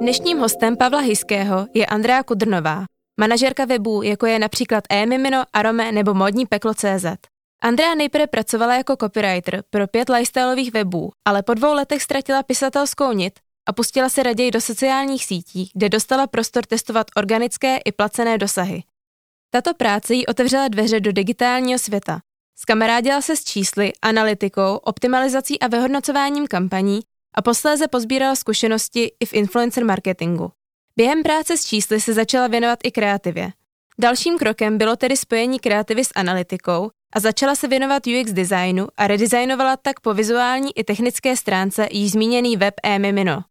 Dnešním hostem Pavla Hiského je Andrea Kudrnová, manažerka webů, jako je například e-mimino, Arome nebo modní peklo.cz. Andrea nejprve pracovala jako copywriter pro pět lifestyleových webů, ale po dvou letech ztratila pisatelskou nit a pustila se raději do sociálních sítí, kde dostala prostor testovat organické i placené dosahy. Tato práce jí otevřela dveře do digitálního světa. Skamarádila se s čísly, analytikou, optimalizací a vyhodnocováním kampaní a posléze pozbírala zkušenosti i v influencer marketingu. Během práce s čísly se začala věnovat i kreativě. Dalším krokem bylo tedy spojení kreativy s analytikou a začala se věnovat UX designu a redesignovala tak po vizuální i technické stránce již zmíněný web e-mimino. V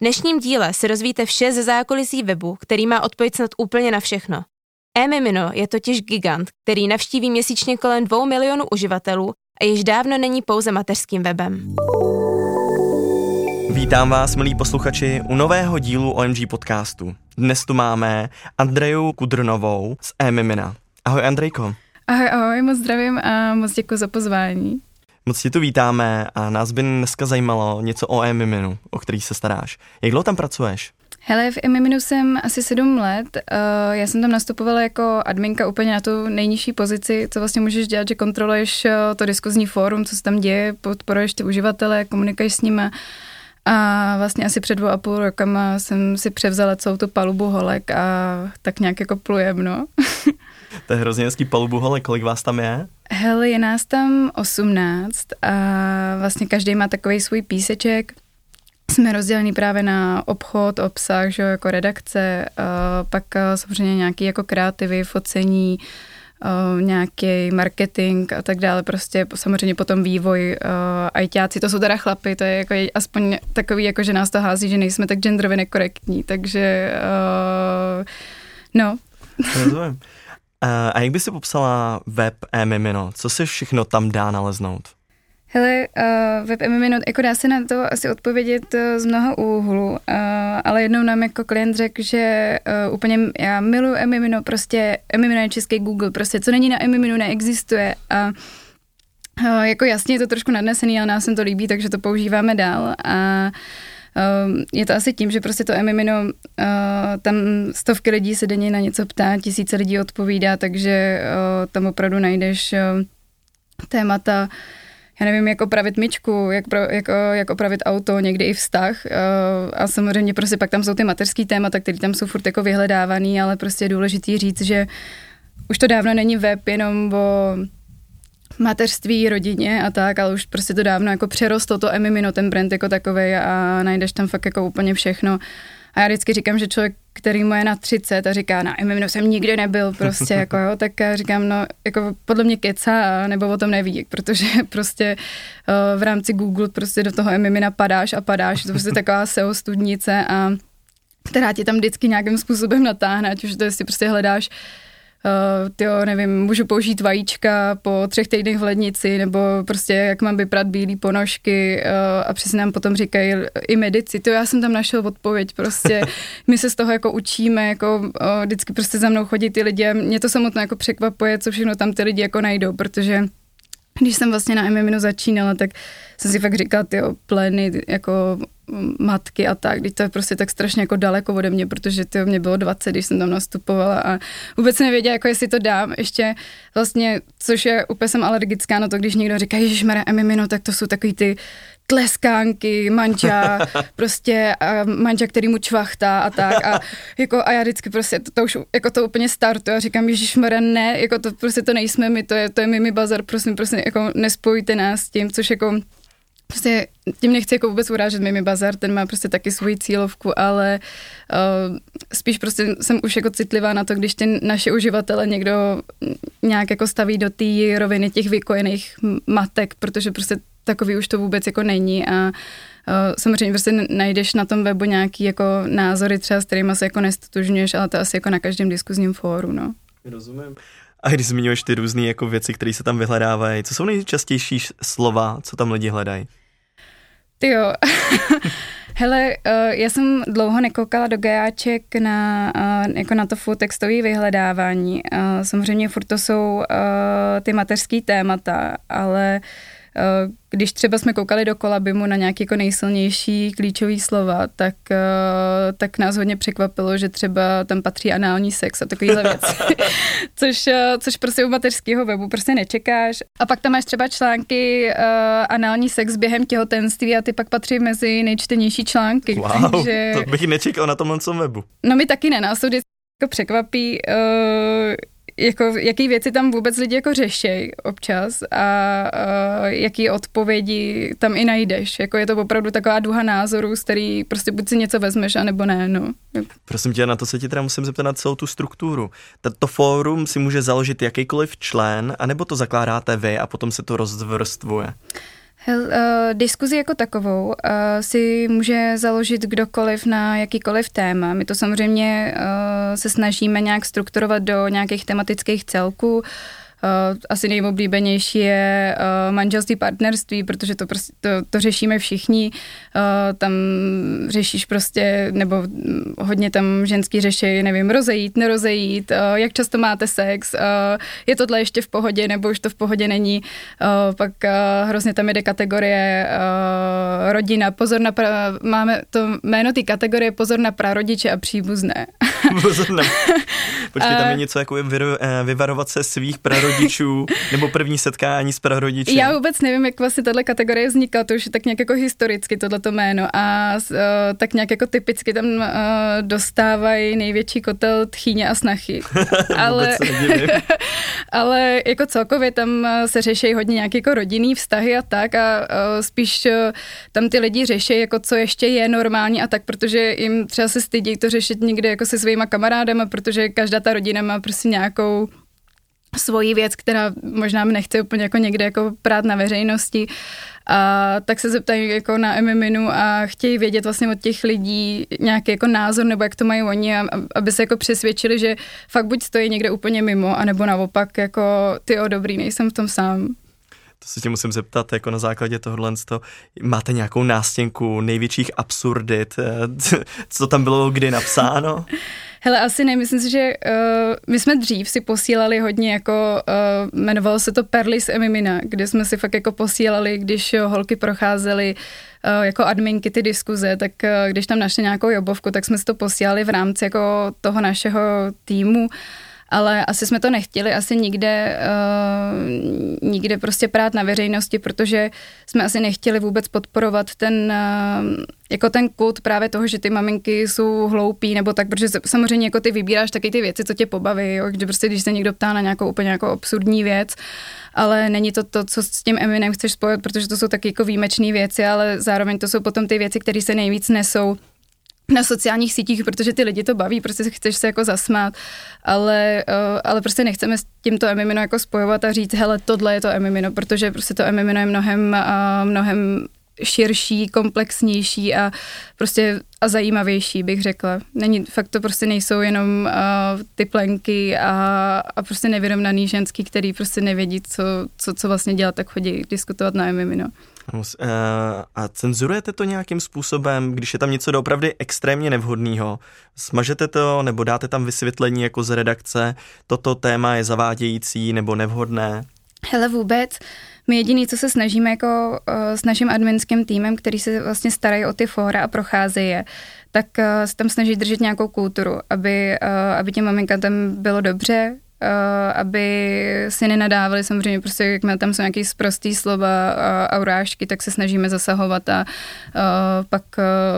dnešním díle se rozvíte vše ze zákulisí webu, který má odpověď snad úplně na všechno. E-mimino je totiž gigant, který navštíví měsíčně kolem 2 milionů uživatelů a již dávno není pouze mateřským webem. Vítám vás, milí posluchači, u nového dílu OMG podcastu. Dnes tu máme Andreju Kudrnovou z e-mimina. Ahoj Andrejko. Ahoj, ahoj, moc zdravím a moc děkuji za pozvání. Moc tě tu vítáme a nás by dneska zajímalo něco o e-miminu, o který se staráš. Jak dlouho tam pracuješ? Hele, v Emiminu jsem asi sedm let. Uh, já jsem tam nastupovala jako adminka úplně na tu nejnižší pozici, co vlastně můžeš dělat, že kontroluješ uh, to diskuzní fórum, co se tam děje, podporuješ ty uživatele, komunikuješ s nimi. A vlastně asi před dvou a půl rokama jsem si převzala celou tu palubu holek a tak nějak jako plujem, no. to je hrozně hezký palubu holek, kolik vás tam je? Hele, je nás tam 18 a vlastně každý má takový svůj píseček. Jsme rozdělení právě na obchod, obsah, že jako redakce, pak samozřejmě nějaký jako kreativy, focení, uh, nějaký marketing a tak dále, prostě samozřejmě potom vývoj uh, ajťáci, to jsou teda chlapy, to je jako aspoň takový, jako že nás to hází, že nejsme tak genderově nekorektní, takže uh, no. Rozumím. A jak by si popsala web e-mimino? Co si všechno tam dá naleznout? Hele, uh, web MMino, jako dá se na to asi odpovědět uh, z mnoha úhlu, uh, ale jednou nám jako klient řekl, že uh, úplně já miluji MMino, prostě MMino je český Google, prostě co není na MMino neexistuje. A uh, jako jasně je to trošku nadnesený, ale nás se to líbí, takže to používáme dál. A Uh, je to asi tím, že prostě to Emimino, uh, tam stovky lidí se denně na něco ptá, tisíce lidí odpovídá, takže uh, tam opravdu najdeš uh, témata, uh, já nevím, jak opravit myčku, jak, pro, jak, jak opravit auto, někdy i vztah. Uh, a samozřejmě prostě pak tam jsou ty mateřský témata, které tam jsou furt jako vyhledávaný, ale prostě je důležitý říct, že už to dávno není web jenom o mateřství, rodině a tak, ale už prostě to dávno jako přerostlo to Emimino, ten brand jako takový a najdeš tam fakt jako úplně všechno. A já vždycky říkám, že člověk, který mu je na 30 a říká, na MMO jsem nikdy nebyl prostě, jako jo, tak říkám, no, jako podle mě keca, nebo o tom neví, protože prostě uh, v rámci Google prostě do toho MMO napadáš a padáš, to je prostě taková SEO studnice a která ti tam vždycky nějakým způsobem natáhne, ať už to jestli prostě hledáš uh, tyjo, nevím, můžu použít vajíčka po třech týdnech v lednici, nebo prostě jak mám vyprat bílý ponožky uh, a přesně nám potom říkají i medici, to já jsem tam našel odpověď, prostě. My se z toho jako učíme, jako uh, vždycky prostě za mnou chodí ty lidi a mě to samotné jako překvapuje, co všechno tam ty lidi jako najdou, protože když jsem vlastně na MMinu začínala, tak jsem si fakt říkala, ty plény, jako matky a tak, když to je prostě tak strašně jako daleko ode mě, protože to mě bylo 20, když jsem tam nastupovala a vůbec nevěděla, jako jestli to dám. Ještě vlastně, což je úplně jsem alergická na to, když někdo říká, Ježíš Mare, Emimino, tak to jsou takový ty tleskánky, manča, prostě a manča, který mu čvachtá a tak a, jako, a já vždycky prostě to, to už jako to úplně startu a říkám, Ježíš ne, jako to prostě to nejsme my, to je, to je Mimi Bazar, prosím, prosím, jako nespojujte nás s tím, což jako prostě tím nechci jako vůbec urážet Mimi Bazar, ten má prostě taky svoji cílovku, ale uh, spíš prostě jsem už jako citlivá na to, když ty naše uživatele někdo nějak jako staví do té roviny těch vykojených matek, protože prostě takový už to vůbec jako není a uh, samozřejmě prostě najdeš na tom webu nějaký jako názory třeba, s kterými se jako nestotožňuješ, ale to asi jako na každém diskuzním fóru, no. Rozumím. A když zmiňuješ ty různé jako věci, které se tam vyhledávají, co jsou nejčastější slova, co tam lidi hledají? Ty jo. Hele, uh, já jsem dlouho nekoukala do GAček na, uh, jako na to full textové vyhledávání. Uh, samozřejmě furt to jsou uh, ty mateřský témata, ale když třeba jsme koukali do kolabimu na nějaký jako nejsilnější klíčový slova, tak, tak nás hodně překvapilo, že třeba tam patří anální sex a takovýhle věci, což, což prostě u mateřského webu prostě nečekáš. A pak tam máš třeba články uh, anální sex během těhotenství a ty pak patří mezi nejčtenější články. Wow, takže... to bych nečekal na tomhle webu. No my taky ne, nás to vždycky jako překvapí, uh, jako, jaký věci tam vůbec lidi jako řešejí občas a uh, jaký odpovědi tam i najdeš. Jako je to opravdu taková duha názorů, z který prostě buď si něco vezmeš, anebo ne. No. Prosím tě, na to se ti teda musím zeptat na celou tu strukturu. To fórum si může založit jakýkoliv člen, anebo to zakládáte vy a potom se to rozdvrstvuje? Hel, uh, diskuzi jako takovou uh, si může založit kdokoliv na jakýkoliv téma. My to samozřejmě uh, se snažíme nějak strukturovat do nějakých tematických celků. Uh, asi nejoblíbenější je uh, manželství partnerství, protože to, prostě, to, to řešíme všichni. Uh, tam řešíš prostě, nebo hodně tam ženský řeší, nevím, rozejít, nerozejít, uh, jak často máte sex, uh, je tohle ještě v pohodě, nebo už to v pohodě není. Uh, pak uh, hrozně tam jde kategorie uh, rodina, pozor na, pra, máme to jméno ty kategorie pozor na prarodiče a příbuzné. pozor na, počkej, tam je něco jako vyvarovat se svých prarodičů nebo první setkání s prarodiči? Já vůbec nevím, jak vlastně tahle kategorie vznikla, to už je tak nějak jako historicky tohleto jméno a uh, tak nějak jako typicky tam uh, dostávají největší kotel tchýně a snachy. ale, ale jako celkově tam se řeší hodně nějaké jako rodinný vztahy a tak a uh, spíš uh, tam ty lidi řeší, jako co ještě je normální a tak, protože jim třeba se stydí to řešit někde jako se svýma kamarádama, protože každá ta rodina má prostě nějakou svoji věc, která možná nechce úplně jako někde jako prát na veřejnosti. A tak se zeptají jako na MMINu a chtějí vědět vlastně od těch lidí nějaký jako názor nebo jak to mají oni, aby se jako přesvědčili, že fakt buď stojí někde úplně mimo, anebo naopak jako ty o dobrý, nejsem v tom sám. To se tě musím zeptat, jako na základě tohohle, máte nějakou nástěnku největších absurdit, co tam bylo kdy napsáno? Hele, asi ne, myslím si, že uh, my jsme dřív si posílali hodně jako, uh, jmenovalo se to Perly z Emimina, kde jsme si fakt jako posílali, když jo, holky procházely uh, jako adminky ty diskuze, tak uh, když tam našli nějakou jobovku, tak jsme si to posílali v rámci jako toho našeho týmu ale asi jsme to nechtěli asi nikde, uh, nikde prostě prát na veřejnosti, protože jsme asi nechtěli vůbec podporovat ten, uh, jako ten kult právě toho, že ty maminky jsou hloupí, nebo tak, protože samozřejmě jako ty vybíráš taky ty věci, co tě pobaví, jo? že prostě když se někdo ptá na nějakou úplně jako absurdní věc, ale není to to, co s tím Eminem chceš spojit, protože to jsou taky jako výjimečné věci, ale zároveň to jsou potom ty věci, které se nejvíc nesou na sociálních sítích, protože ty lidi to baví, prostě chceš se jako zasmát, ale, uh, ale prostě nechceme s tímto emimino jako spojovat a říct, hele, tohle je to emimino, protože prostě to emimino je mnohem, uh, mnohem širší, komplexnější a prostě a zajímavější, bych řekla. Není, fakt to prostě nejsou jenom uh, ty plenky a, a prostě nevyrovnaný ženský, který prostě nevědí, co, co, co vlastně dělat, tak chodí diskutovat na Emimino. Eh, a cenzurujete to nějakým způsobem, když je tam něco doopravdy extrémně nevhodného? Smažete to nebo dáte tam vysvětlení jako z redakce, toto téma je zavádějící nebo nevhodné? Hele vůbec, my jediný, co se snažíme jako uh, s naším adminským týmem, který se vlastně starají o ty fóra a procházejí je, tak uh, se tam snaží držet nějakou kulturu, aby, aby těm tam bylo dobře, aby si nenadávali, samozřejmě prostě, jak tam jsou nějaký sprostý slova a, a urážky, tak se snažíme zasahovat a uh, pak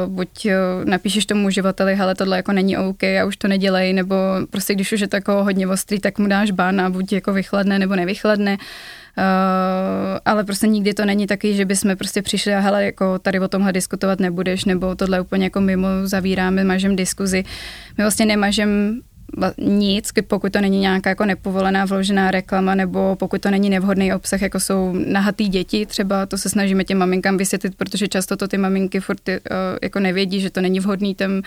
buď napíšeš tomu uživateli, hele, tohle jako není OK a už to nedělej, nebo prostě když už je to jako hodně ostrý, tak mu dáš ban a buď jako vychladne nebo nevychladne. Uh, ale prostě nikdy to není taky, že bychom prostě přišli a hele, jako tady o tomhle diskutovat nebudeš, nebo tohle úplně jako mimo zavíráme, mažem diskuzi. My vlastně nemažem nic, pokud to není nějaká jako nepovolená vložená reklama nebo pokud to není nevhodný obsah, jako jsou nahatý děti třeba, to se snažíme těm maminkám vysvětlit, protože často to ty maminky furt uh, jako nevědí, že to není vhodný tam uh,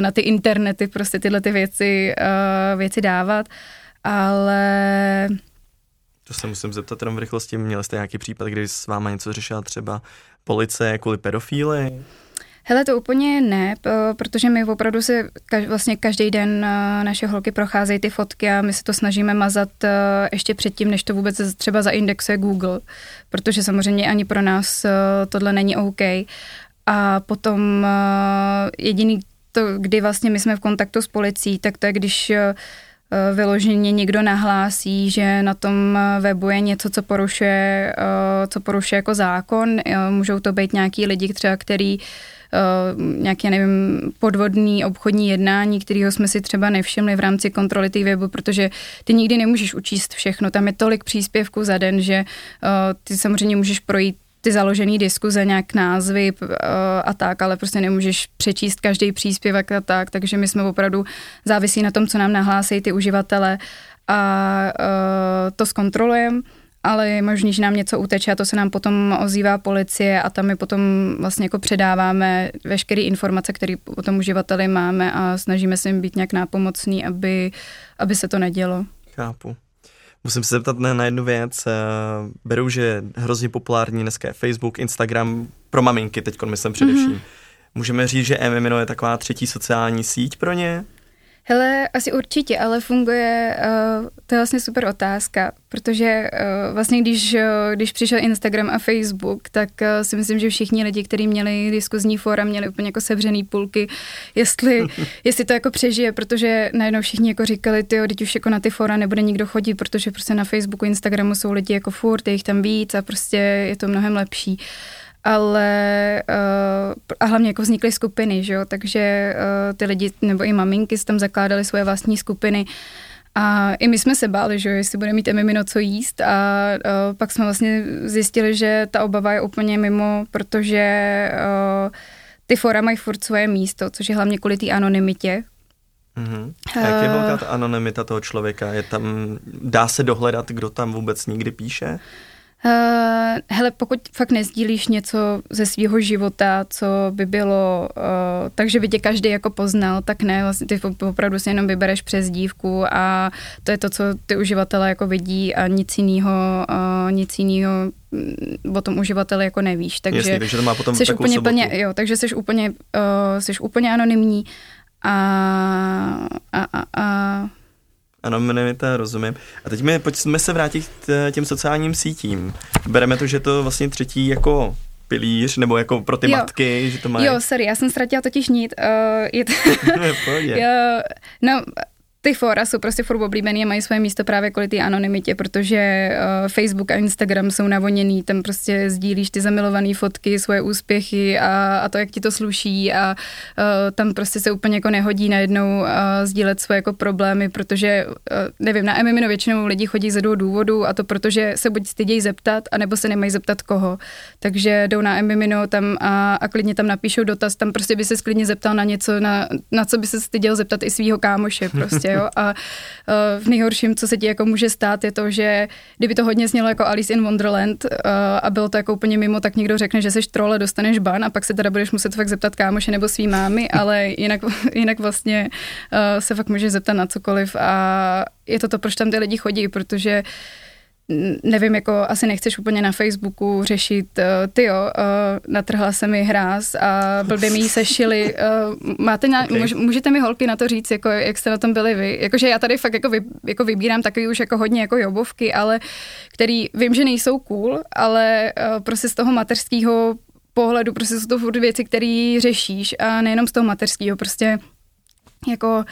na ty internety prostě tyhle ty věci, uh, věci dávat, ale... To se musím zeptat jenom v rychlosti, měli jste nějaký případ, kdy s váma něco řešila třeba policie kvůli pedofíly? Hele, to úplně ne, protože my opravdu si vlastně každý den naše holky procházejí ty fotky a my se to snažíme mazat ještě předtím, než to vůbec třeba zaindexuje Google, protože samozřejmě ani pro nás tohle není OK. A potom jediný to, kdy vlastně my jsme v kontaktu s policií, tak to je, když vyloženě někdo nahlásí, že na tom webu je něco, co porušuje, co porušuje jako zákon. Můžou to být nějaký lidi třeba, který uh, nějaké, nevím, podvodný obchodní jednání, kterého jsme si třeba nevšimli v rámci kontroly té webu, protože ty nikdy nemůžeš učíst všechno. Tam je tolik příspěvků za den, že uh, ty samozřejmě můžeš projít ty založené diskuze, nějak názvy uh, a tak, ale prostě nemůžeš přečíst každý příspěvek a tak, takže my jsme opravdu závisí na tom, co nám nahlásí ty uživatele a to zkontrolujeme ale je možný, že nám něco uteče a to se nám potom ozývá policie a tam my potom vlastně jako předáváme veškeré informace, které o tom uživateli máme a snažíme se jim být nějak nápomocný, aby, aby se to nedělo. Chápu. Musím se zeptat na, jednu věc. Eh, beru, že hrozně populární dneska je Facebook, Instagram, pro maminky teď myslím především. Mm-hmm. Můžeme říct, že MMO je taková třetí sociální síť pro ně? Hele, asi určitě, ale funguje, uh, to je vlastně super otázka, protože uh, vlastně když, uh, když přišel Instagram a Facebook, tak uh, si myslím, že všichni lidi, kteří měli diskuzní fóra, měli úplně jako sevřený půlky, jestli, jestli to jako přežije, protože najednou všichni jako říkali, ty teď už jako na ty fóra nebude nikdo chodit, protože prostě na Facebooku, Instagramu jsou lidi jako furt, je jich tam víc a prostě je to mnohem lepší. Uh, ale uh, a hlavně jako vznikly skupiny, že jo, takže uh, ty lidi nebo i maminky tam zakládali svoje vlastní skupiny a i my jsme se báli, že jo, jestli bude mít Emimino co jíst a uh, pak jsme vlastně zjistili, že ta obava je úplně mimo, protože uh, ty fora mají furt svoje místo, což je hlavně kvůli té anonymitě, Mm-hmm. A jak je velká ta anonymita toho člověka? Je tam, dá se dohledat, kdo tam vůbec nikdy píše? Uh, hele, pokud fakt nezdílíš něco ze svého života, co by bylo, uh, takže by tě každý jako poznal, tak ne, vlastně ty opravdu si jenom vybereš přes dívku a to je to, co ty uživatelé jako vidí a nic jiného, uh, nic jiného mm, o tom uživateli jako nevíš. Takže, Jasně, takže to má potom jsi úplně plně, jo, takže jsi úplně, uh, jsi úplně anonymní a, a, a, a Anonymita, rozumím. A teď my pojďme se vrátit k těm sociálním sítím. Bereme to, že to vlastně třetí jako pilíř, nebo jako pro ty jo. matky, že to mají. Jo, sorry, já jsem ztratila totiž nit. Uh, je to... jo, no, ty fora jsou prostě furt oblíbený a mají svoje místo právě kvůli té anonymitě, protože uh, Facebook a Instagram jsou navoněný, tam prostě sdílíš ty zamilované fotky, svoje úspěchy a, a to, jak ti to sluší a uh, tam prostě se úplně jako nehodí najednou uh, sdílet svoje jako problémy, protože uh, nevím, na Emimino většinou lidi chodí ze dvou důvodů a to protože se buď stydějí zeptat, anebo se nemají zeptat koho. Takže jdou na Emimino tam a, a klidně tam napíšou dotaz, tam prostě by se klidně zeptal na něco, na, na co by se styděl zeptat i svého kámoše prostě jo. A uh, v nejhorším, co se ti jako může stát, je to, že kdyby to hodně znělo jako Alice in Wonderland uh, a bylo to jako úplně mimo, tak někdo řekne, že jsi trole, dostaneš ban a pak se teda budeš muset fakt zeptat kámoše nebo svý mámy, ale jinak, jinak vlastně uh, se fakt můžeš zeptat na cokoliv a je to to, proč tam ty lidi chodí, protože uh, nevím, jako asi nechceš úplně na Facebooku řešit, uh, ty jo, uh, natrhla se mi hráz a blbě mi ji sešili. Uh, máte na, okay. můž, můžete mi holky na to říct, jako, jak jste na tom byli vy? Jakože já tady fakt jako, vy, jako vybírám takový už jako hodně jako jobovky, ale který vím, že nejsou cool, ale uh, prostě z toho mateřského pohledu, prostě jsou to furt věci, které řešíš a nejenom z toho mateřského, prostě jako uh,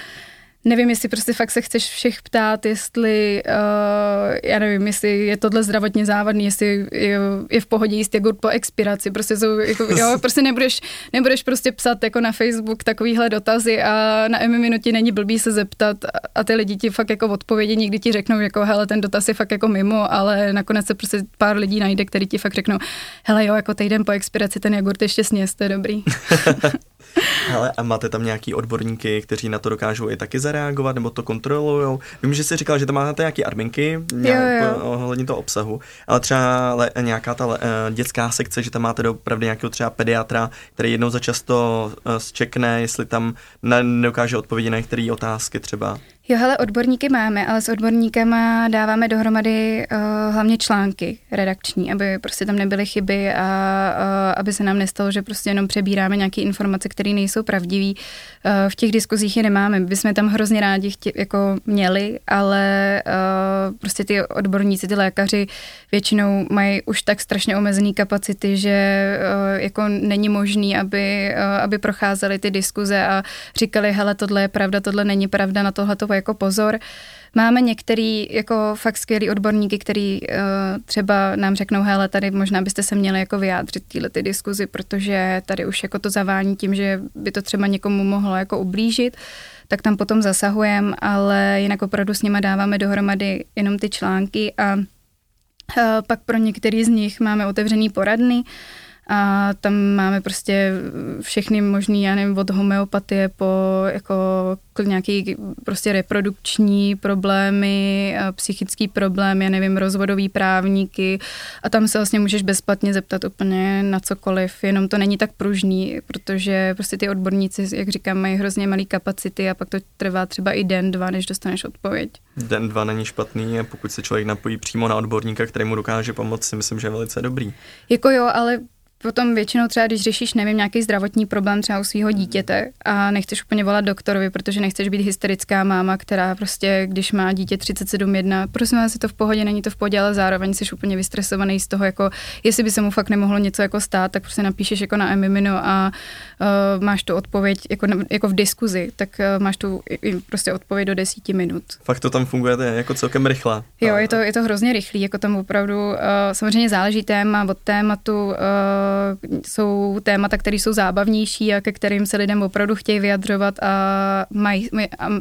nevím, jestli prostě fakt se chceš všech ptát, jestli, uh, já nevím, jestli je tohle zdravotně závadný, jestli je, je v pohodě jíst jogurt po expiraci, prostě jsou, jako, jo, prostě nebudeš, nebudeš prostě psat jako na Facebook takovýhle dotazy a na M minutě není blbý se zeptat a ty lidi ti fakt jako odpovědi někdy ti řeknou, jako hele, ten dotaz je fakt jako mimo, ale nakonec se prostě pár lidí najde, který ti fakt řeknou, hele jo, jako týden po expiraci ten jogurt ještě sněz, to je dobrý. Ale a máte tam nějaký odborníky, kteří na to dokážou i taky zareagovat, nebo to kontrolují? Vím, že jsi říkal, že tam máte nějaký adminky nějak, jo, jo. ohledně toho obsahu, ale třeba le, nějaká ta le, eh, dětská sekce, že tam máte opravdu nějakého třeba pediatra, který jednou za často zčekne, jestli tam nedokáže odpovědět na některé otázky třeba. Jo, hele, odborníky máme, ale s odborníkama dáváme dohromady uh, hlavně články redakční, aby prostě tam nebyly chyby a uh, aby se nám nestalo, že prostě jenom přebíráme nějaké informace, které nejsou pravdivé. Uh, v těch diskuzích je nemáme. My bychom tam hrozně rádi chtě, jako měli, ale uh, prostě ty odborníci, ty lékaři většinou mají už tak strašně omezené kapacity, že uh, jako není možný, aby, uh, aby procházeli ty diskuze a říkali, hele, tohle je pravda, tohle není pravda, na tohle to jako pozor. Máme některý jako fakt skvělý odborníky, který uh, třeba nám řeknou, hele, tady možná byste se měli jako vyjádřit tyhle ty diskuzi, protože tady už jako to zavání tím, že by to třeba někomu mohlo jako ublížit, tak tam potom zasahujeme, ale jinak opravdu s nima dáváme dohromady jenom ty články a uh, pak pro některý z nich máme otevřený poradny, uh, a tam máme prostě všechny možný, já nevím, od homeopatie po jako nějaký prostě reprodukční problémy, psychický problém, já nevím, rozvodový právníky a tam se vlastně můžeš bezplatně zeptat úplně na cokoliv, jenom to není tak pružný, protože prostě ty odborníci, jak říkám, mají hrozně malé kapacity a pak to trvá třeba i den, dva, než dostaneš odpověď. Den, dva není špatný a pokud se člověk napojí přímo na odborníka, který mu dokáže pomoct, si myslím, že je velice dobrý. Jako jo, ale Potom většinou třeba, když řešíš, nevím, nějaký zdravotní problém třeba u svého dítěte a nechceš úplně volat doktorovi, protože nechceš být hysterická máma, která prostě, když má dítě 37,1, prosím vás, je to v pohodě, není to v pohodě, ale zároveň jsi úplně vystresovaný z toho, jako jestli by se mu fakt nemohlo něco jako stát, tak prostě napíšeš jako na Emimino a uh, máš tu odpověď jako, jako v diskuzi, tak uh, máš tu prostě odpověď do desíti minut. Fakt to tam funguje jako celkem rychle. Jo, je to, je to hrozně rychlý, jako tam opravdu, uh, samozřejmě záleží téma od tématu, uh, jsou témata, které jsou zábavnější a ke kterým se lidem opravdu chtějí vyjadřovat a mají,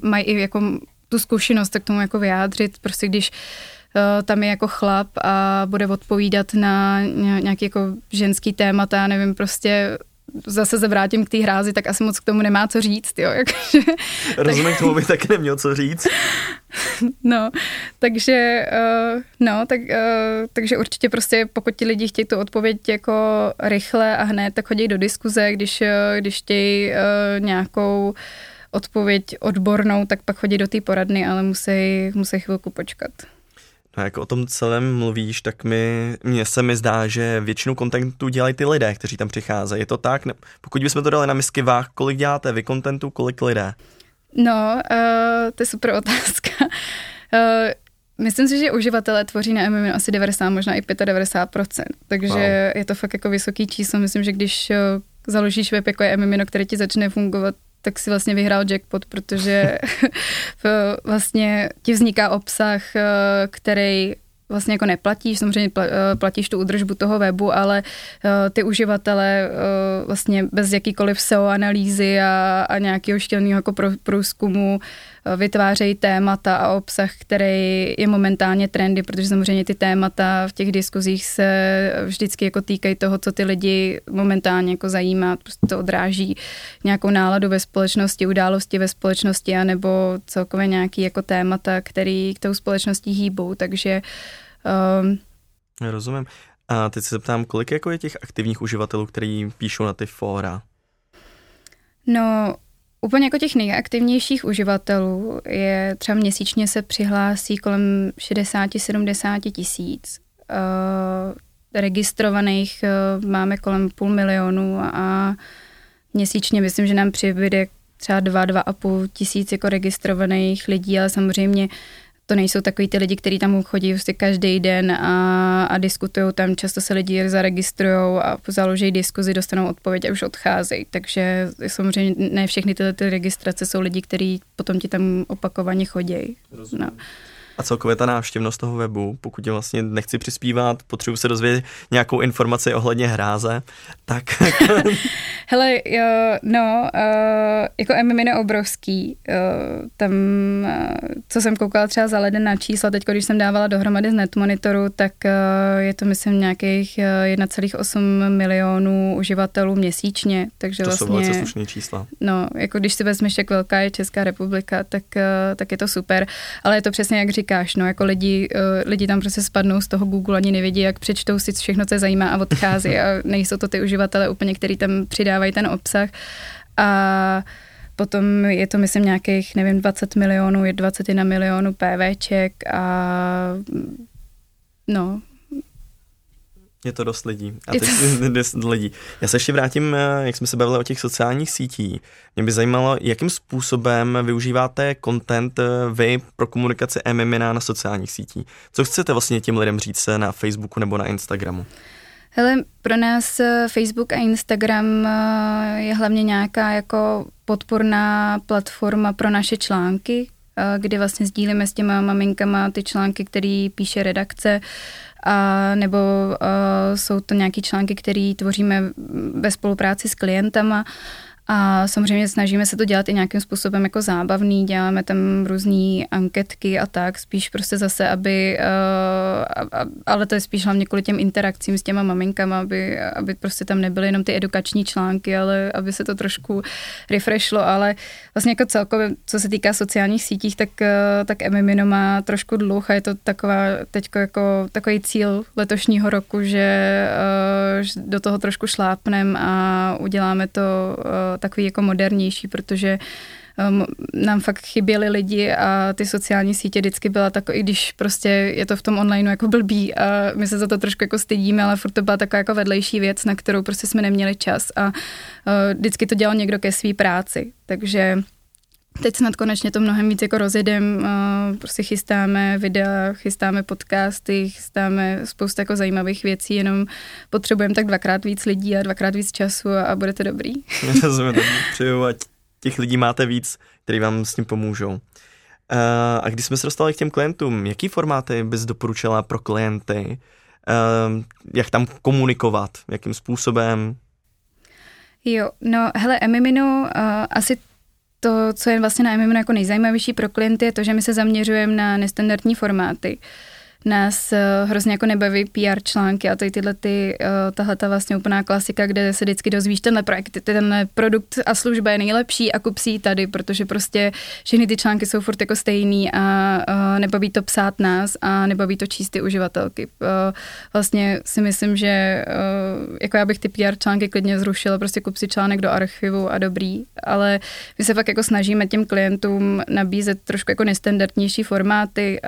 mají i jako tu zkušenost tak tomu jako vyjádřit, prostě když tam je jako chlap a bude odpovídat na nějaký jako ženský témata, nevím, prostě zase se vrátím k té hrázi, tak asi moc k tomu nemá co říct, jo. Jakože, Rozumím, k tomu by taky neměl co říct. No, takže, uh, no, tak, uh, takže určitě prostě, pokud ti lidi chtějí tu odpověď jako rychle a hned, tak chodí do diskuze, když, uh, když chtějí uh, nějakou odpověď odbornou, tak pak chodí do té poradny, ale musí, musí chvilku počkat. No, jak o tom celém mluvíš, tak mi, mně se mi zdá, že většinu kontentu dělají ty lidé, kteří tam přicházejí. Je to tak? Ne, pokud bychom to dali na misky váh, kolik děláte vy kontentu, kolik lidé? No, uh, to je super otázka. Uh, Myslím si, že uživatelé tvoří na MMM asi 90, možná i 95%, takže wow. je to fakt jako vysoký číslo. Myslím, že když založíš web jako je MMM, který ti začne fungovat tak si vlastně vyhrál jackpot, protože vlastně ti vzniká obsah, eh, který vlastně jako neplatíš, samozřejmě eh, platíš tu údržbu toho webu, ale eh, ty uživatele vlastně bez jakýkoliv SEO analýzy a, a nějakého štělného jako průzkumu vytvářejí témata a obsah, který je momentálně trendy, protože samozřejmě ty témata v těch diskuzích se vždycky jako týkají toho, co ty lidi momentálně jako zajímá, prostě to odráží nějakou náladu ve společnosti, události ve společnosti, anebo celkově nějaký jako témata, který k tou společností hýbou, takže um, Rozumím. A teď se zeptám, kolik jako je těch aktivních uživatelů, kteří píšou na ty fóra? No, Úplně jako těch nejaktivnějších uživatelů je třeba měsíčně se přihlásí kolem 60-70 tisíc. Uh, registrovaných uh, máme kolem půl milionu a měsíčně myslím, že nám přibyde třeba 2-2,5 tisíc jako registrovaných lidí, ale samozřejmě to nejsou takový ty lidi, kteří tam chodí prostě každý den a, a diskutují tam. Často se lidi zaregistrují a založí diskuzi, dostanou odpověď a už odcházejí. Takže samozřejmě ne všechny tyhle ty registrace jsou lidi, kteří potom ti tam opakovaně chodí. No. A celkově ta návštěvnost toho webu, pokud je vlastně nechci přispívat, potřebuji se dozvědět nějakou informaci ohledně hráze, tak... Hele, jo, no, uh, jako MMN je obrovský. Uh, tam, uh, co jsem koukala třeba za leden na čísla, teď když jsem dávala dohromady z netmonitoru, tak uh, je to myslím nějakých uh, 1,8 milionů uživatelů měsíčně. Takže to vlastně, jsou velice slušné čísla. No, jako když si vezmeš, jak velká je Česká republika, tak, uh, tak je to super. Ale je to přesně jak říkáš, no, jako lidi, uh, lidi tam prostě spadnou z toho Google, ani nevědí, jak přečtou si všechno, co je zajímá a odchází a nejsou to ty uživatele úplně, který tam přidávají ten obsah. A potom je to, myslím, nějakých, nevím, 20 milionů, je 21 milionů PVček a no, je to dost lidí. A teď dost lidí. Já se ještě vrátím, eh, jak jsme se bavili o těch sociálních sítí. Mě by zajímalo, jakým způsobem využíváte content eh, vy pro komunikaci MMina na sociálních sítích. Co chcete vlastně těm lidem říct na Facebooku nebo na Instagramu? Hele, pro nás eh, Facebook a Instagram je hlavně nějaká jako podporná platforma pro naše články, kdy vlastně sdílíme s těma maminkama ty články, které píše redakce a nebo uh, jsou to nějaké články, které tvoříme ve spolupráci s klientama a samozřejmě snažíme se to dělat i nějakým způsobem jako zábavný, děláme tam různé anketky a tak, spíš prostě zase, aby, uh, ale to je spíš hlavně kvůli těm interakcím s těma maminkama, aby, aby prostě tam nebyly jenom ty edukační články, ale aby se to trošku refreshlo, ale vlastně jako celkově, co se týká sociálních sítích, tak, uh, tak Emimino má trošku dluh a je to taková teď jako takový cíl letošního roku, že uh, do toho trošku šlápnem a uděláme to takový jako modernější, protože um, nám fakt chyběli lidi a ty sociální sítě vždycky byla takový, i když prostě je to v tom onlineu jako blbý a my se za to trošku jako stydíme, ale furt to byla taková jako vedlejší věc, na kterou prostě jsme neměli čas a uh, vždycky to dělal někdo ke své práci, takže Teď snad konečně to mnohem víc jako rozjedem, uh, prostě chystáme videa, chystáme podcasty, chystáme spoustu jako zajímavých věcí, jenom potřebujeme tak dvakrát víc lidí a dvakrát víc času a, a bude to dobrý. Rozumím, přeju, ať těch lidí máte víc, který vám s tím pomůžou. Uh, a když jsme se dostali k těm klientům, jaký formáty bys doporučila pro klienty? Uh, jak tam komunikovat? Jakým způsobem? Jo, no hele, Emiminu uh, asi to, co je vlastně na MMN jako nejzajímavější pro klienty, je to, že my se zaměřujeme na nestandardní formáty. Uh, nás uh, hrozně jako nebaví PR články a tady tyhle ty, uh, tahle ta vlastně úplná klasika, kde se vždycky dozvíš tenhle projekt, tenhle produkt a služba je nejlepší a kup si ji tady, protože prostě všechny ty články jsou furt jako stejný a nebaví to psát nás a nebaví to číst ty uživatelky. Uh, vlastně si myslím, že jako já bych ty PR články klidně zrušila, prostě kup si článek do archivu a dobrý, ale my se fakt jako snažíme těm klientům nabízet trošku jako nestandardnější formáty.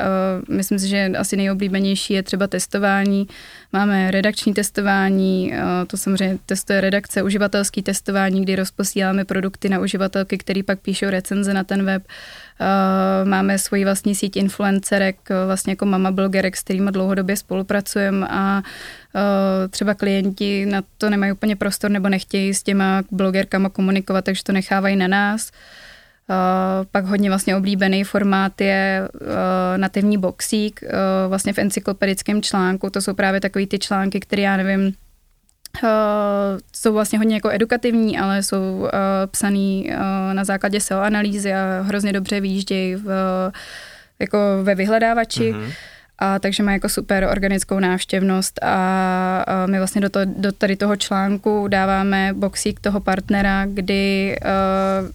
Myslím si, že asi nejoblíbenější je třeba testování. Máme redakční testování, eh, to samozřejmě testuje redakce, uživatelský testování, kdy rozposíláme produkty na uživatelky, který pak píšou recenze na ten web. Eh, máme svoji vlastní síť influencerek, eh, vlastně jako mama blogerek, s kterými dlouhodobě spolupracujeme a třeba klienti na to nemají úplně prostor nebo nechtějí s těma blogerkama komunikovat, takže to nechávají na nás. Uh, pak hodně vlastně oblíbený formát je uh, nativní boxík, uh, vlastně v encyklopedickém článku, to jsou právě takový ty články, které já nevím, uh, jsou vlastně hodně jako edukativní, ale jsou uh, psaný uh, na základě SEO analýzy a hrozně dobře výjíždějí v, jako ve vyhledávači. Mm-hmm. A takže má jako super organickou návštěvnost a, a my vlastně do, to, do tady toho článku dáváme boxík toho partnera, kdy uh,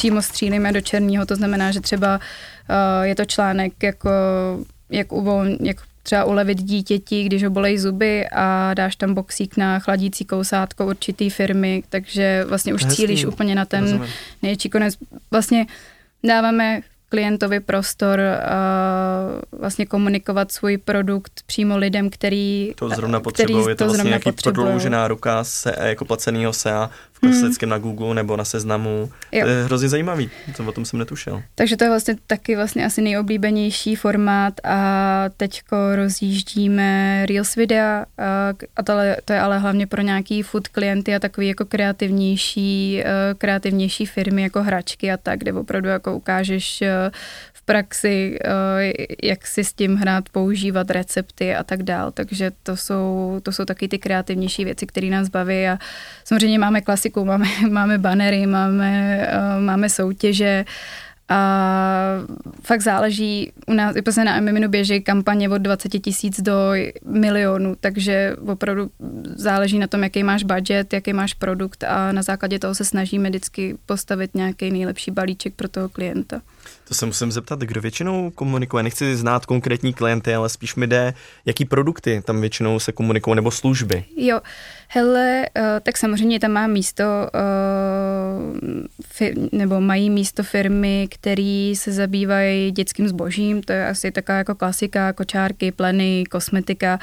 přímo střílíme do černého, to znamená, že třeba uh, je to článek jako jak, uvol, jak třeba ulevit dítěti, když ho bolejí zuby a dáš tam boxík na chladící kousátko určitý firmy, takže vlastně už cílíš úplně na ten největší konec. Vlastně dáváme klientovi prostor uh, vlastně komunikovat svůj produkt přímo lidem, který to zrovna potřebují. Je to vlastně nějaký prodloužená ruka se, jako placeného SEA klasicky hmm. na Google nebo na seznamu. Jo. To je hrozně zajímavý, to o tom jsem netušil. Takže to je vlastně taky vlastně asi nejoblíbenější formát a teďko rozjíždíme Reels videa a to, to je ale hlavně pro nějaký food klienty a takový jako kreativnější, kreativnější firmy jako hračky a tak, kde opravdu jako ukážeš v praxi, jak si s tím hrát, používat recepty a tak dál. Takže to jsou, to jsou taky ty kreativnější věci, které nás baví a samozřejmě máme klasiku, máme, máme banery, máme, uh, máme soutěže a fakt záleží, u nás i prostě na Miminu běží kampaně od 20 tisíc do milionů, takže opravdu záleží na tom, jaký máš budget, jaký máš produkt a na základě toho se snažíme vždycky postavit nějaký nejlepší balíček pro toho klienta. To se musím zeptat, kdo většinou komunikuje. Nechci znát konkrétní klienty, ale spíš mi jde, jaký produkty tam většinou se komunikují, nebo služby. Jo, hele, uh, tak samozřejmě tam má místo, fi, nebo mají místo firmy, které se zabývají dětským zbožím, to je asi taková jako klasika, kočárky, pleny, kosmetika,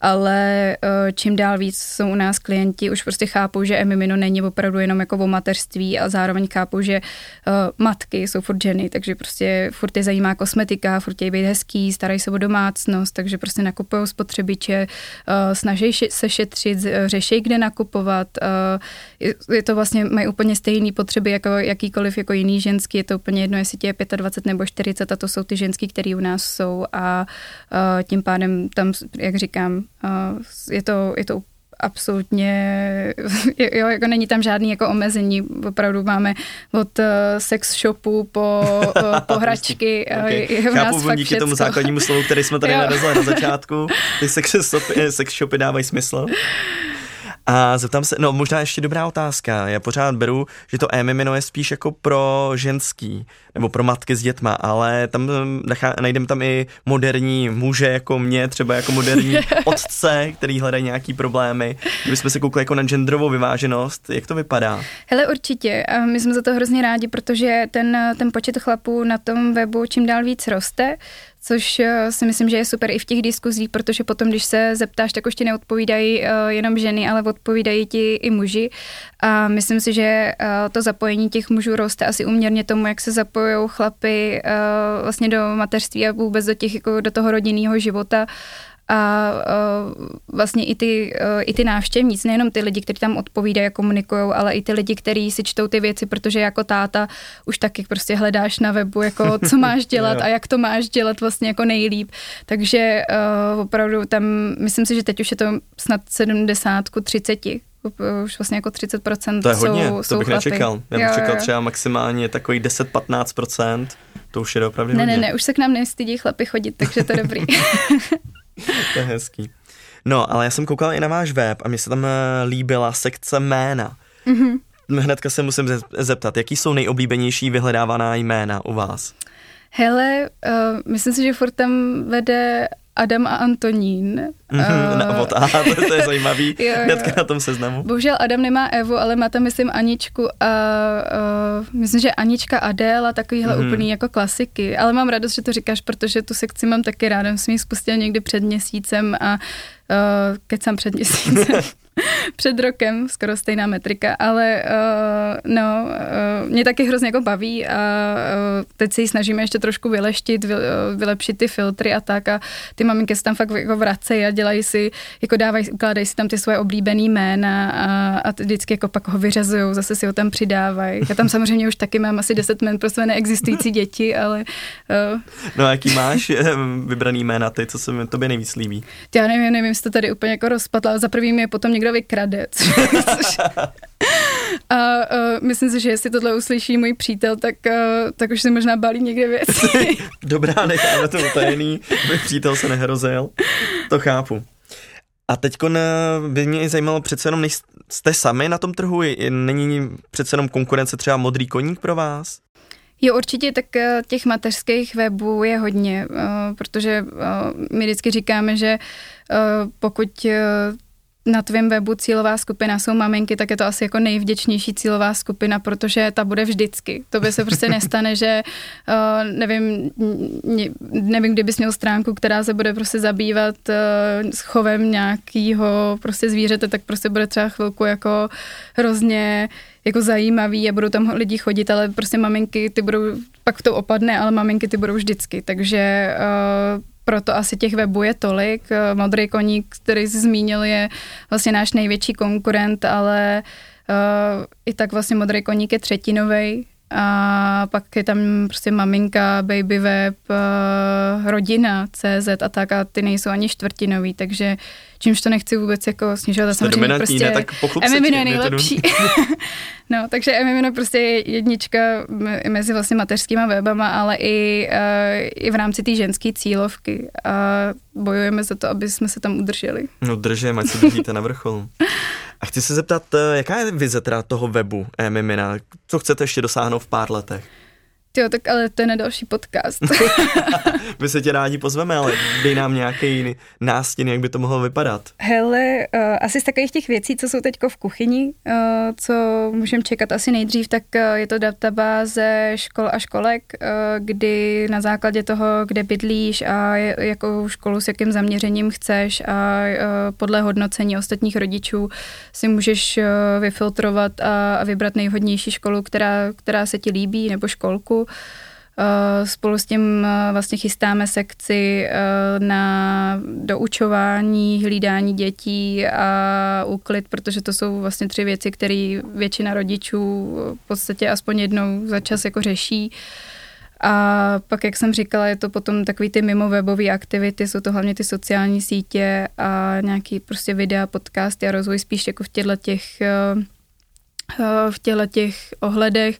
ale uh, čím dál víc jsou u nás klienti, už prostě chápou, že Emimino není opravdu jenom jako o mateřství a zároveň chápou, že matky jsou furt ženy, takže prostě furt je zajímá kosmetika, furt je být hezký, starají se o domácnost, takže prostě nakupují spotřebiče, snaží se šetřit, řeší, kde nakupovat. Uh, je to vlastně, mají úplně stejné potřeby jako jakýkoliv jako jiný ženský, je to úplně jedno, jestli tě je 25 nebo 40 a to jsou ty ženský, které u nás jsou a uh, tím pádem tam, jak říkám, uh, je to, je to absolutně, jo, jako není tam žádný jako omezení, opravdu máme od uh, sex shopu po, uh, po hračky. okay. je Chápu, díky všecko. tomu základnímu slovu, který jsme tady narazili na začátku, ty sex shopy, sex shopy dávají smysl. A zeptám se, no možná ještě dobrá otázka. Já pořád beru, že to e-mimino je spíš jako pro ženský, nebo pro matky s dětma, ale tam najdeme tam i moderní muže jako mě, třeba jako moderní otce, který hledají nějaký problémy. Kdybychom se koukli jako na genderovou vyváženost, jak to vypadá? Hele, určitě. A my jsme za to hrozně rádi, protože ten, ten počet chlapů na tom webu čím dál víc roste což eh, si myslím, že je super i v těch diskuzích, protože potom, když se zeptáš, tak už ti neodpovídají eh, jenom ženy, ale odpovídají ti i muži. A myslím si, že eh, to zapojení těch mužů roste asi uměrně tomu, jak se zapojují chlapy vlastně do mateřství a vůbec do, těch, jako do toho rodinného života a uh, vlastně i ty, uh, i ty návštěvníci, nejenom ty lidi, kteří tam odpovídají a komunikují, ale i ty lidi, kteří si čtou ty věci, protože jako táta už taky prostě hledáš na webu, jako co máš dělat a jak to máš dělat vlastně jako nejlíp. Takže uh, opravdu tam, myslím si, že teď už je to snad 70 ku 30 už vlastně jako 30% To je hodně, jsou, to jsou bych chlapy. nečekal. Já bych jo, čekal jo. třeba maximálně takový 10-15%, to už je opravdu ne, hodně. Ne, ne, už se k nám nestydí chlapy chodit, takže to je dobrý. to je hezký. No, ale já jsem koukal i na váš web a mi se tam eh, líbila sekce jména. Mm-hmm. Hnedka se musím zeptat, jaký jsou nejoblíbenější vyhledávaná jména u vás? Hele, uh, myslím si, že furt tam vede Adam a Antonín. Mm-hmm, uh, od A, to, to je zajímavý, jo, hnedka na tom seznamu. Bohužel Adam nemá Evu, ale má tam, myslím, Aničku a uh, myslím, že Anička Adéla, takovýhle mm-hmm. úplný jako klasiky. Ale mám radost, že to říkáš, protože tu sekci mám taky ráda. Jsem ji spustila někdy před měsícem a uh, kecám před měsícem. před rokem, skoro stejná metrika, ale uh, no, uh, mě taky hrozně jako baví a uh, teď se ji snažíme ještě trošku vyleštit, vy, uh, vylepšit ty filtry a tak a ty maminky se tam fakt jako vracejí a dělají si, jako dávají, ukládají si tam ty svoje oblíbené jména a, a vždycky jako pak ho vyřazují, zase si ho tam přidávají. Já tam samozřejmě už taky mám asi 10 jmén pro své neexistující děti, ale... Uh, no a jaký máš vybraný jména ty, co se mi tobě nejvíc líbí? Já nevím, nevím, jestli to tady úplně jako rozpadla, za prvým je potom někdo vykrade. Což, a uh, myslím si, že jestli tohle uslyší můj přítel, tak, uh, tak už si možná balí někde věci. Dobrá, necháme to utajený, můj přítel se nehrozil. To chápu. A teď by mě zajímalo přece jenom, jste sami na tom trhu? Není přece jenom konkurence třeba modrý koník pro vás? Jo, určitě, tak těch mateřských webů je hodně, protože my vždycky říkáme, že pokud na tvém webu cílová skupina jsou maminky, tak je to asi jako nejvděčnější cílová skupina, protože ta bude vždycky. To by se prostě nestane, že uh, nevím, nevím, kdybys měl stránku, která se bude prostě zabývat uh, s chovem nějakého prostě zvířete, tak prostě bude třeba chvilku jako hrozně jako zajímavý a budou tam lidi chodit, ale prostě maminky ty budou, pak to opadne, ale maminky ty budou vždycky, takže uh, proto asi těch webů je tolik. Eh, Modrý koník, který jsi zmínil, je vlastně náš největší konkurent, ale uh, i tak vlastně Modrý koník je třetinový a pak je tam prostě maminka, baby web, uh, rodina, CZ a tak a ty nejsou ani čtvrtinový, takže čímž to nechci vůbec jako snižovat. Jste dominantní, prostě ne, tak Emimino je nejlepší. no, takže Emimino prostě je jednička mezi vlastně mateřskýma webama, ale i, uh, i v rámci té ženské cílovky a bojujeme za to, aby jsme se tam udrželi. No držím, ať se držíte na vrcholu. A chci se zeptat, eh, jaká je vize teda toho webu Mimina? Co chcete ještě dosáhnout v pár letech? Jo, tak ale to je na další podcast. My se tě rádi pozveme, ale dej nám nějaký nástin, jak by to mohlo vypadat. Hele, uh, asi z takových těch věcí, co jsou teď v kuchyni, uh, co můžeme čekat asi nejdřív, tak uh, je to databáze škol a školek, uh, kdy na základě toho, kde bydlíš a jakou školu s jakým zaměřením chceš a uh, podle hodnocení ostatních rodičů si můžeš uh, vyfiltrovat a, a vybrat nejvhodnější školu, která, která se ti líbí, nebo školku. Eh, spolu s tím eh, vlastně chystáme sekci eh, na doučování, hlídání dětí a úklid, protože to jsou vlastně tři věci, které většina rodičů v podstatě aspoň jednou za čas jako řeší. A pak, jak jsem říkala, je to potom takový ty mimo webové aktivity, jsou to hlavně ty sociální sítě a nějaký prostě videa, podcasty a rozvoj spíš jako v těchto těch, v těchto těch ohledech.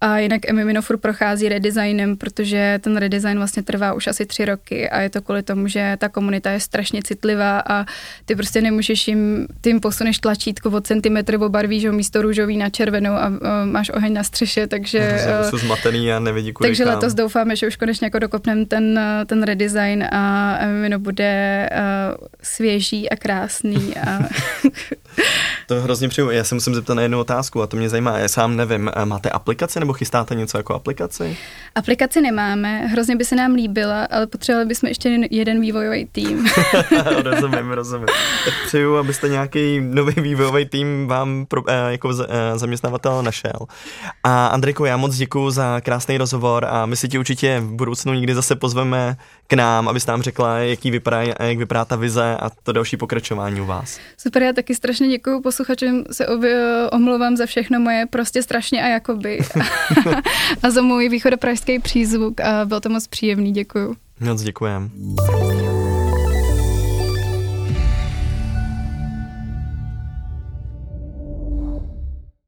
A jinak Emimino furt prochází redesignem, protože ten redesign vlastně trvá už asi tři roky a je to kvůli tomu, že ta komunita je strašně citlivá a ty prostě nemůžeš jim, ty jim posuneš tlačítko od centimetr, barvíš ho místo růžový na červenou a uh, máš oheň na střeše, takže... Uh, jsou zmatený a nevidí kudy Takže kam. letos doufáme, že už konečně jako dokopneme ten, ten redesign a Emimino bude uh, svěží a krásný a... to hrozně přeju. Já se musím zeptat na jednu otázku a to mě zajímá. Já sám nevím, máte aplikaci nebo chystáte něco jako aplikaci? Aplikaci nemáme, hrozně by se nám líbila, ale potřebovali bychom ještě jeden vývojový tým. rozumím, rozumím. Tak přeju, abyste nějaký nový vývojový tým vám pro, eh, jako z, eh, zaměstnavatel našel. A Andrejko, já moc děkuji za krásný rozhovor a my si ti určitě v budoucnu někdy zase pozveme k nám, abys nám řekla, jaký vypadá, jak vypadá ta vize a to další pokračování u vás. Super, já taky strašně děkuji posluchačům, se omlouvám za všechno moje prostě strašně a jakoby. a za můj východopražský přízvuk a byl to moc příjemný, děkuju. Moc děkujem.